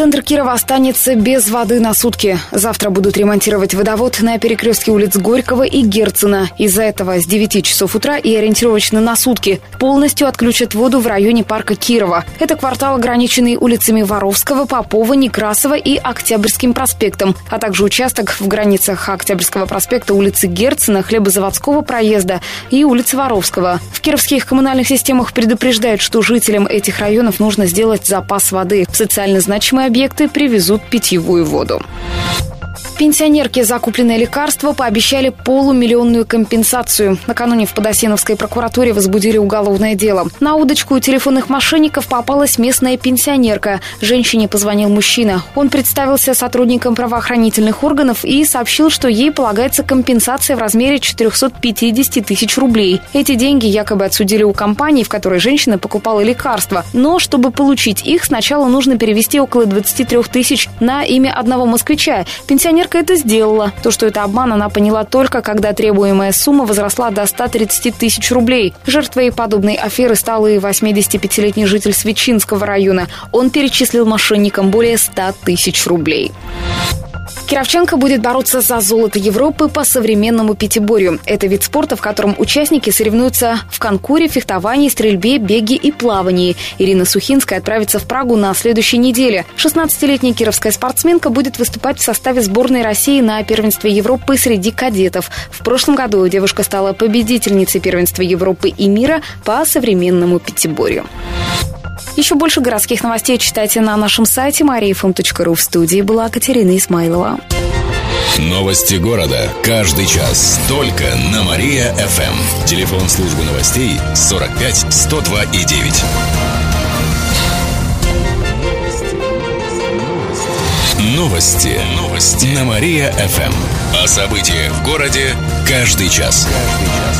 Центр Кирова останется без воды на сутки. Завтра будут ремонтировать водовод на перекрестке улиц Горького и Герцена. Из-за этого с 9 часов утра и ориентировочно на сутки полностью отключат воду в районе парка Кирова. Это квартал, ограниченный улицами Воровского, Попова, Некрасова и Октябрьским проспектом, а также участок в границах Октябрьского проспекта улицы Герцена, Хлебозаводского проезда и улицы Воровского. В кировских коммунальных системах предупреждают, что жителям этих районов нужно сделать запас воды. Социально значимые объекты привезут питьевую воду. Пенсионерке закупленное лекарство пообещали полумиллионную компенсацию. Накануне в Подосиновской прокуратуре возбудили уголовное дело. На удочку у телефонных мошенников попалась местная пенсионерка. Женщине позвонил мужчина. Он представился сотрудником правоохранительных органов и сообщил, что ей полагается компенсация в размере 450 тысяч рублей. Эти деньги якобы отсудили у компании, в которой женщина покупала лекарства. Но чтобы получить их, сначала нужно перевести около 23 тысяч на имя одного москвича. Пенсионерка Проверка это сделала. То, что это обман, она поняла только, когда требуемая сумма возросла до 130 тысяч рублей. Жертвой подобной аферы стал и 85-летний житель Свечинского района. Он перечислил мошенникам более 100 тысяч рублей. Кировченко будет бороться за золото Европы по современному пятиборью. Это вид спорта, в котором участники соревнуются в конкуре, фехтовании, стрельбе, беге и плавании. Ирина Сухинская отправится в Прагу на следующей неделе. 16-летняя кировская спортсменка будет выступать в составе сборной России на первенстве Европы среди кадетов. В прошлом году девушка стала победительницей первенства Европы и мира по современному пятиборью. Еще больше городских новостей читайте на нашем сайте mariafm.ru. В студии была Катерина Исмайлова. Новости города. Каждый час. Только на Мария-ФМ. Телефон службы новостей 45 102 и 9. Новости. Новости. На Мария-ФМ. О событиях в городе каждый час. Каждый час.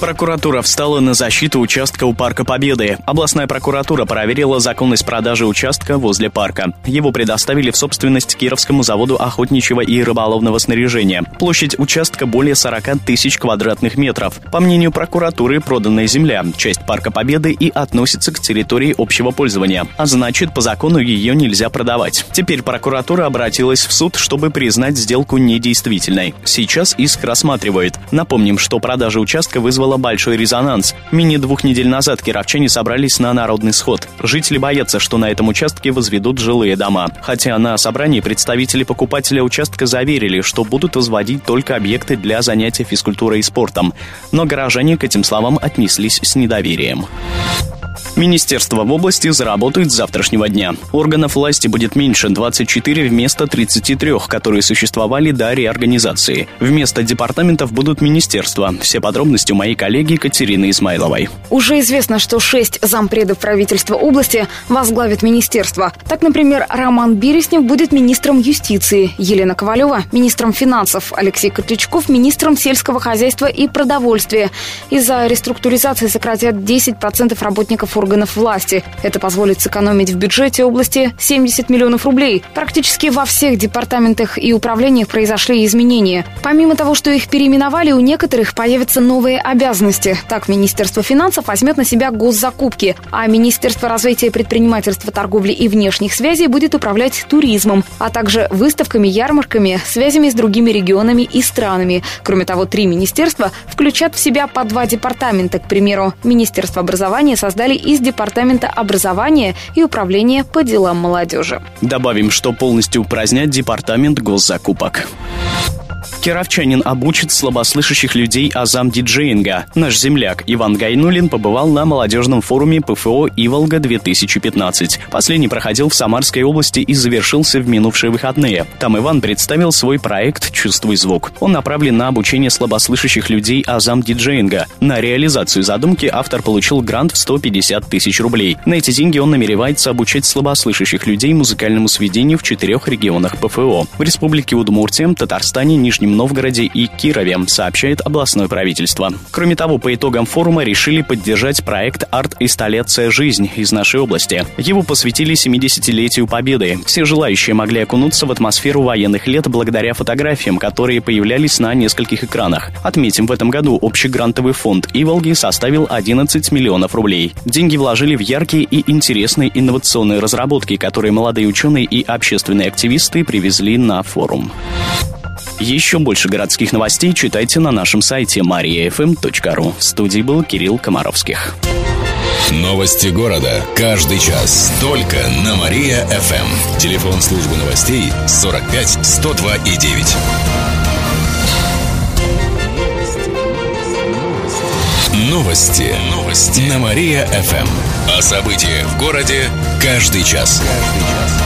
Прокуратура встала на защиту участка у Парка Победы. Областная прокуратура проверила законность продажи участка возле парка. Его предоставили в собственность Кировскому заводу охотничьего и рыболовного снаряжения. Площадь участка более 40 тысяч квадратных метров. По мнению прокуратуры, проданная земля – часть Парка Победы и относится к территории общего пользования. А значит, по закону ее нельзя продавать. Теперь прокуратура обратилась в суд, чтобы признать сделку недействительной. Сейчас иск рассматривают. Напомним, что продажа участка вызвала вызвало большой резонанс. Менее двух недель назад кировчане собрались на народный сход. Жители боятся, что на этом участке возведут жилые дома. Хотя на собрании представители покупателя участка заверили, что будут возводить только объекты для занятия физкультурой и спортом. Но горожане к этим словам отнеслись с недоверием. Министерство в области заработает с завтрашнего дня. Органов власти будет меньше 24 вместо 33, которые существовали до реорганизации. Вместо департаментов будут министерства. Все подробности у моей коллеги Катерины Измайловой. Уже известно, что шесть зампредов правительства области возглавят министерство. Так, например, Роман Береснев будет министром юстиции, Елена Ковалева – министром финансов, Алексей Котлячков – министром сельского хозяйства и продовольствия. Из-за реструктуризации сократят 10% работников органов органов власти. Это позволит сэкономить в бюджете области 70 миллионов рублей. Практически во всех департаментах и управлениях произошли изменения. Помимо того, что их переименовали, у некоторых появятся новые обязанности. Так, Министерство финансов возьмет на себя госзакупки, а Министерство развития предпринимательства, торговли и внешних связей будет управлять туризмом, а также выставками, ярмарками, связями с другими регионами и странами. Кроме того, три министерства включат в себя по два департамента. К примеру, Министерство образования создали из из Департамента образования и Управления по делам молодежи. Добавим, что полностью упразднять Департамент госзакупок. Кировчанин обучит слабослышащих людей азам диджеинга. Наш земляк Иван Гайнулин побывал на молодежном форуме ПФО «Иволга-2015». Последний проходил в Самарской области и завершился в минувшие выходные. Там Иван представил свой проект «Чувствуй звук». Он направлен на обучение слабослышащих людей азам диджеинга. На реализацию задумки автор получил грант в 150 тысяч рублей. На эти деньги он намеревается обучать слабослышащих людей музыкальному сведению в четырех регионах ПФО. В Республике Удмуртия, Татарстане, Нижнем Нижнем Новгороде и Кирове, сообщает областное правительство. Кроме того, по итогам форума решили поддержать проект «Арт-инсталляция Жизнь» из нашей области. Его посвятили 70-летию Победы. Все желающие могли окунуться в атмосферу военных лет благодаря фотографиям, которые появлялись на нескольких экранах. Отметим, в этом году общий грантовый фонд «Иволги» составил 11 миллионов рублей. Деньги вложили в яркие и интересные инновационные разработки, которые молодые ученые и общественные активисты привезли на форум. Еще больше городских новостей читайте на нашем сайте mariafm.ru. В студии был Кирилл Комаровских. Новости города. Каждый час. Только на Мария-ФМ. Телефон службы новостей 45 102 и 9. Новости. Новости. На Мария-ФМ. О событиях в городе каждый час. Каждый час.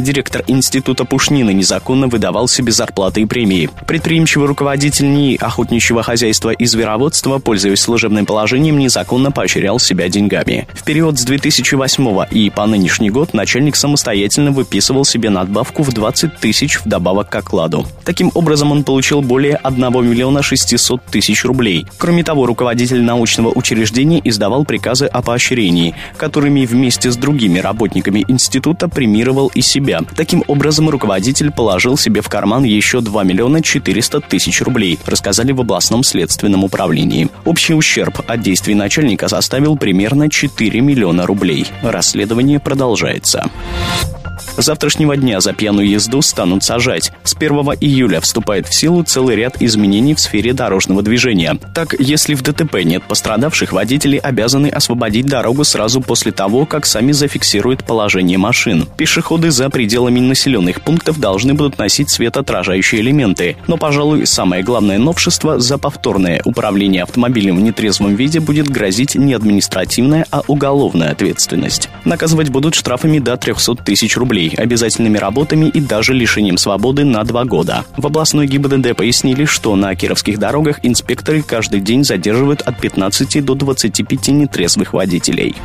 Директор Института Пушнина незаконно выдавал себе зарплаты и премии. Предприимчивый руководитель НИИ охотничьего хозяйства и звероводства, пользуясь служебным положением, незаконно поощрял себя деньгами. В период с 2008 и по нынешний год начальник самостоятельно выписывал себе надбавку в 20 тысяч вдобавок к окладу. Таким образом, он получил более 1 миллиона 600 тысяч рублей. Кроме того, руководитель научного учреждения издавал приказы о поощрении, которыми вместе с другими работниками института премировал и себя себя. Таким образом, руководитель положил себе в карман еще 2 миллиона 400 тысяч рублей, рассказали в областном следственном управлении. Общий ущерб от действий начальника составил примерно 4 миллиона рублей. Расследование продолжается завтрашнего дня за пьяную езду станут сажать. С 1 июля вступает в силу целый ряд изменений в сфере дорожного движения. Так, если в ДТП нет пострадавших, водители обязаны освободить дорогу сразу после того, как сами зафиксируют положение машин. Пешеходы за пределами населенных пунктов должны будут носить светоотражающие элементы. Но, пожалуй, самое главное новшество – за повторное управление автомобилем в нетрезвом виде будет грозить не административная, а уголовная ответственность. Наказывать будут штрафами до 300 тысяч рублей обязательными работами и даже лишением свободы на два года. В областной ГИБДД пояснили, что на кировских дорогах инспекторы каждый день задерживают от 15 до 25 нетрезвых водителей.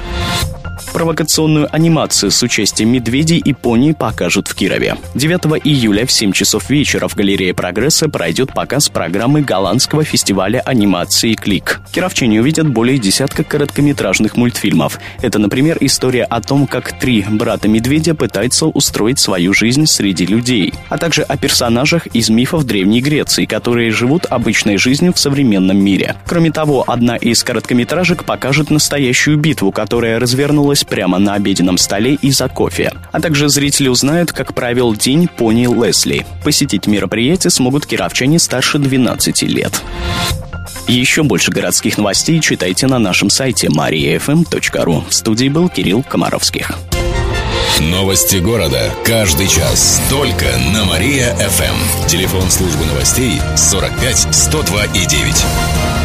Провокационную анимацию с участием медведей и пони покажут в Кирове. 9 июля в 7 часов вечера в галерее «Прогресса» пройдет показ программы голландского фестиваля анимации «Клик». Кировчане увидят более десятка короткометражных мультфильмов. Это, например, история о том, как три брата-медведя пытаются устроить свою жизнь среди людей, а также о персонажах из мифов Древней Греции, которые живут обычной жизнью в современном мире. Кроме того, одна из короткометражек покажет настоящую битву, которая развернулась развернулась прямо на обеденном столе и за кофе. А также зрители узнают, как провел день пони Лесли. Посетить мероприятие смогут кировчане старше 12 лет. Еще больше городских новостей читайте на нашем сайте mariafm.ru. В студии был Кирилл Комаровских. Новости города. Каждый час. Только на Мария-ФМ. Телефон службы новостей 45 102 и 9.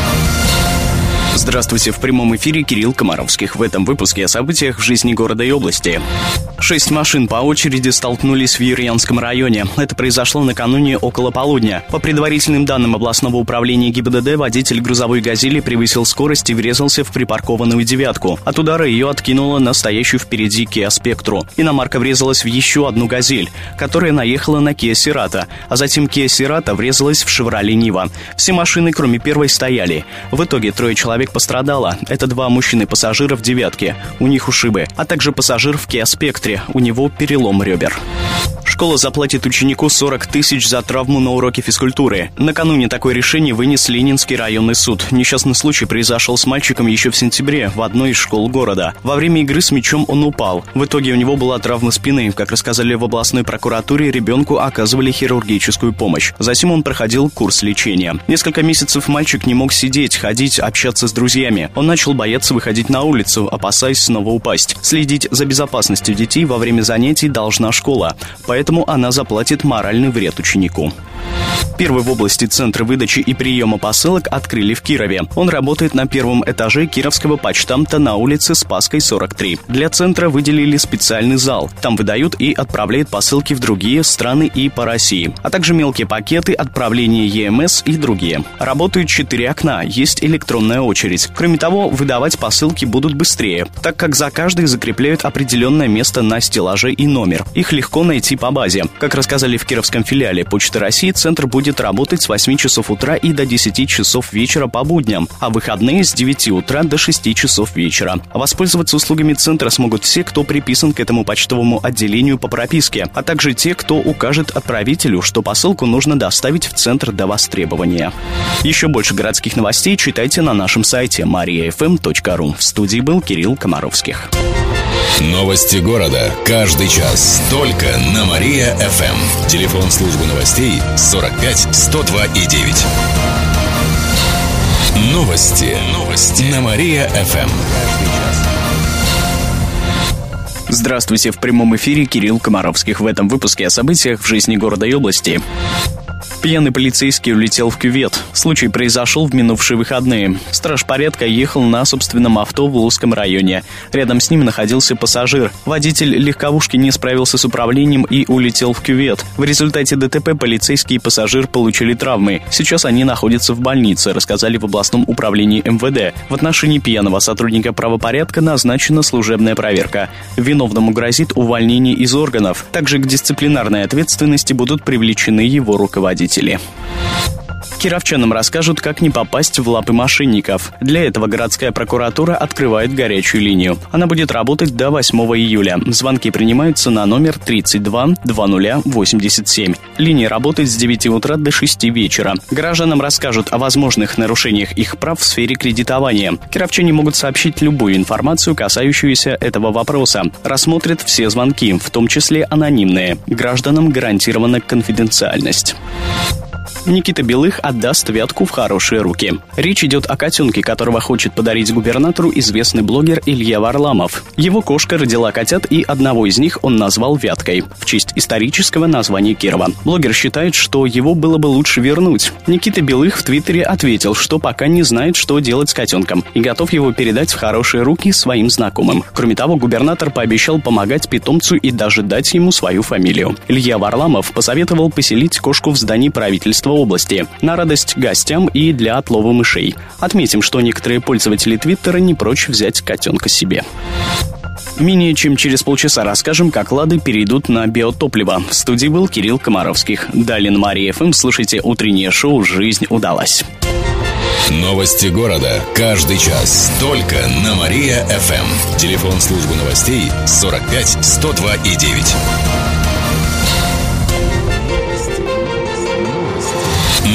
Здравствуйте, в прямом эфире Кирилл Комаровских. В этом выпуске о событиях в жизни города и области. Шесть машин по очереди столкнулись в Юрьянском районе. Это произошло накануне около полудня. По предварительным данным областного управления ГИБДД, водитель грузовой «Газели» превысил скорость и врезался в припаркованную «девятку». От удара ее откинуло на стоящую впереди Kia Spectrum. Иномарка врезалась в еще одну «Газель», которая наехала на Kia Cerato, а затем Kia Cerato врезалась в «Шевроле Нива». Все машины, кроме первой, стояли. В итоге трое человек человек пострадало. Это два мужчины-пассажира в «девятке». У них ушибы. А также пассажир в «Киа Спектре». У него перелом ребер. Школа заплатит ученику 40 тысяч за травму на уроке физкультуры. Накануне такое решение вынес Ленинский районный суд. Несчастный случай произошел с мальчиком еще в сентябре в одной из школ города. Во время игры с мячом он упал. В итоге у него была травма спины. Как рассказали в областной прокуратуре, ребенку оказывали хирургическую помощь. Затем он проходил курс лечения. Несколько месяцев мальчик не мог сидеть, ходить, общаться с друзьями. Он начал бояться выходить на улицу, опасаясь снова упасть. Следить за безопасностью детей во время занятий должна школа. Поэтому поэтому она заплатит моральный вред ученику. Первый в области центра выдачи и приема посылок открыли в Кирове. Он работает на первом этаже Кировского почтамта на улице Спасской, 43. Для центра выделили специальный зал. Там выдают и отправляют посылки в другие страны и по России, а также мелкие пакеты, отправления ЕМС и другие. Работают четыре окна, есть электронная очередь. Кроме того, выдавать посылки будут быстрее, так как за каждой закрепляют определенное место на стеллаже и номер. Их легко найти по базе. Как рассказали в Кировском филиале Почты России, центр будет работать с 8 часов утра и до 10 часов вечера по будням, а выходные с 9 утра до 6 часов вечера. Воспользоваться услугами центра смогут все, кто приписан к этому почтовому отделению по прописке, а также те, кто укажет отправителю, что посылку нужно доставить в центр до востребования. Еще больше городских новостей читайте на нашем сайте mariafm.ru. В студии был Кирилл Комаровских. Новости города. Каждый час. Только на Мария-ФМ. Телефон службы новостей 45 102 и 9. Новости. Новости. На Мария-ФМ. Здравствуйте, в прямом эфире Кирилл Комаровских. В этом выпуске о событиях в жизни города и области. Пьяный полицейский улетел в кювет. Случай произошел в минувшие выходные. Страж порядка ехал на собственном авто в Лузском районе. Рядом с ним находился пассажир. Водитель легковушки не справился с управлением и улетел в кювет. В результате ДТП полицейский и пассажир получили травмы. Сейчас они находятся в больнице, рассказали в областном управлении МВД. В отношении пьяного сотрудника правопорядка назначена служебная проверка. Виновному грозит увольнение из органов. Также к дисциплинарной ответственности будут привлечены его руководители водители. Кировчанам расскажут, как не попасть в лапы мошенников. Для этого городская прокуратура открывает горячую линию. Она будет работать до 8 июля. Звонки принимаются на номер 32 2087. Линия работает с 9 утра до 6 вечера. Гражданам расскажут о возможных нарушениях их прав в сфере кредитования. Кировчане могут сообщить любую информацию, касающуюся этого вопроса. Рассмотрят все звонки, в том числе анонимные. Гражданам гарантирована конфиденциальность. Никита Белых отдаст Вятку в хорошие руки. Речь идет о котенке, которого хочет подарить губернатору известный блогер Илья Варламов. Его кошка родила котят, и одного из них он назвал Вяткой, в честь исторического названия Кирова. Блогер считает, что его было бы лучше вернуть. Никита Белых в Твиттере ответил, что пока не знает, что делать с котенком, и готов его передать в хорошие руки своим знакомым. Кроме того, губернатор пообещал помогать питомцу и даже дать ему свою фамилию. Илья Варламов посоветовал поселить кошку в здании правительства Московской области на радость гостям и для отлова мышей. Отметим, что некоторые пользователи Твиттера не прочь взять котенка себе. Менее чем через полчаса расскажем, как «Лады» перейдут на биотопливо. В студии был Кирилл Комаровских. Далее на Мария ФМ слушайте утреннее шоу «Жизнь удалась». Новости города. Каждый час. Только на Мария-ФМ. Телефон службы новостей 45 102 и 9.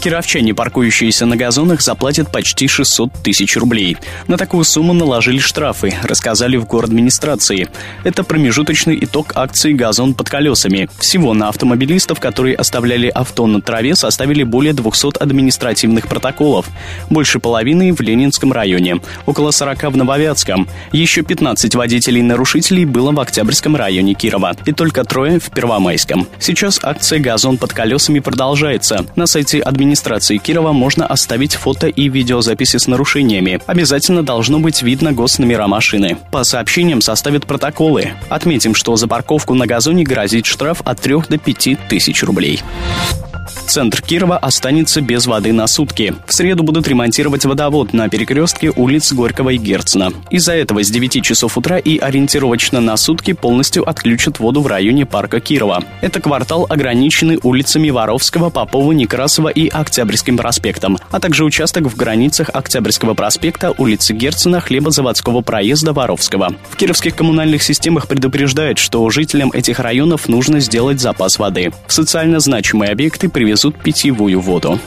Кировчане, паркующиеся на газонах, заплатят почти 600 тысяч рублей. На такую сумму наложили штрафы, рассказали в администрации. Это промежуточный итог акции «Газон под колесами». Всего на автомобилистов, которые оставляли авто на траве, составили более 200 административных протоколов. Больше половины в Ленинском районе, около 40 в Нововятском. Еще 15 водителей-нарушителей было в Октябрьском районе Кирова и только трое в Первомайском. Сейчас акция «Газон под колесами» продолжается. На сайте администрации администрации Кирова можно оставить фото и видеозаписи с нарушениями. Обязательно должно быть видно госномера машины. По сообщениям составят протоколы. Отметим, что за парковку на газоне грозит штраф от 3 до 5 тысяч рублей. Центр Кирова останется без воды на сутки. В среду будут ремонтировать водовод на перекрестке улиц Горького и Герцена. Из-за этого с 9 часов утра и ориентировочно на сутки полностью отключат воду в районе парка Кирова. Это квартал, ограниченный улицами Воровского, Попова, Некрасова и Октябрьским проспектом, а также участок в границах Октябрьского проспекта, улицы Герцена, хлебозаводского проезда Воровского. В кировских коммунальных системах предупреждают, что жителям этих районов нужно сделать запас воды. В социально значимые объекты привезут питьевую воду.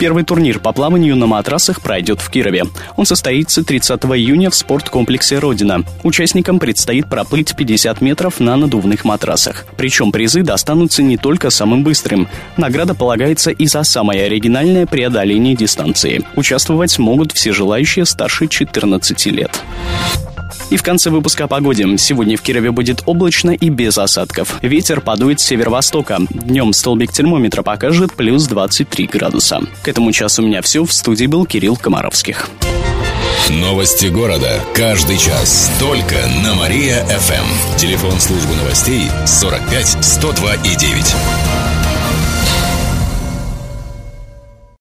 Первый турнир по плаванию на матрасах пройдет в Кирове. Он состоится 30 июня в спорткомплексе «Родина». Участникам предстоит проплыть 50 метров на надувных матрасах. Причем призы достанутся не только самым быстрым. Награда полагается и за самое оригинальное преодоление дистанции. Участвовать могут все желающие старше 14 лет. И в конце выпуска о погоде. Сегодня в Кирове будет облачно и без осадков. Ветер подует с северо-востока. Днем столбик термометра покажет плюс 23 градуса. К этому часу у меня все. В студии был Кирилл Комаровских. Новости города. Каждый час. Только на Мария-ФМ. Телефон службы новостей 45 102 и 9.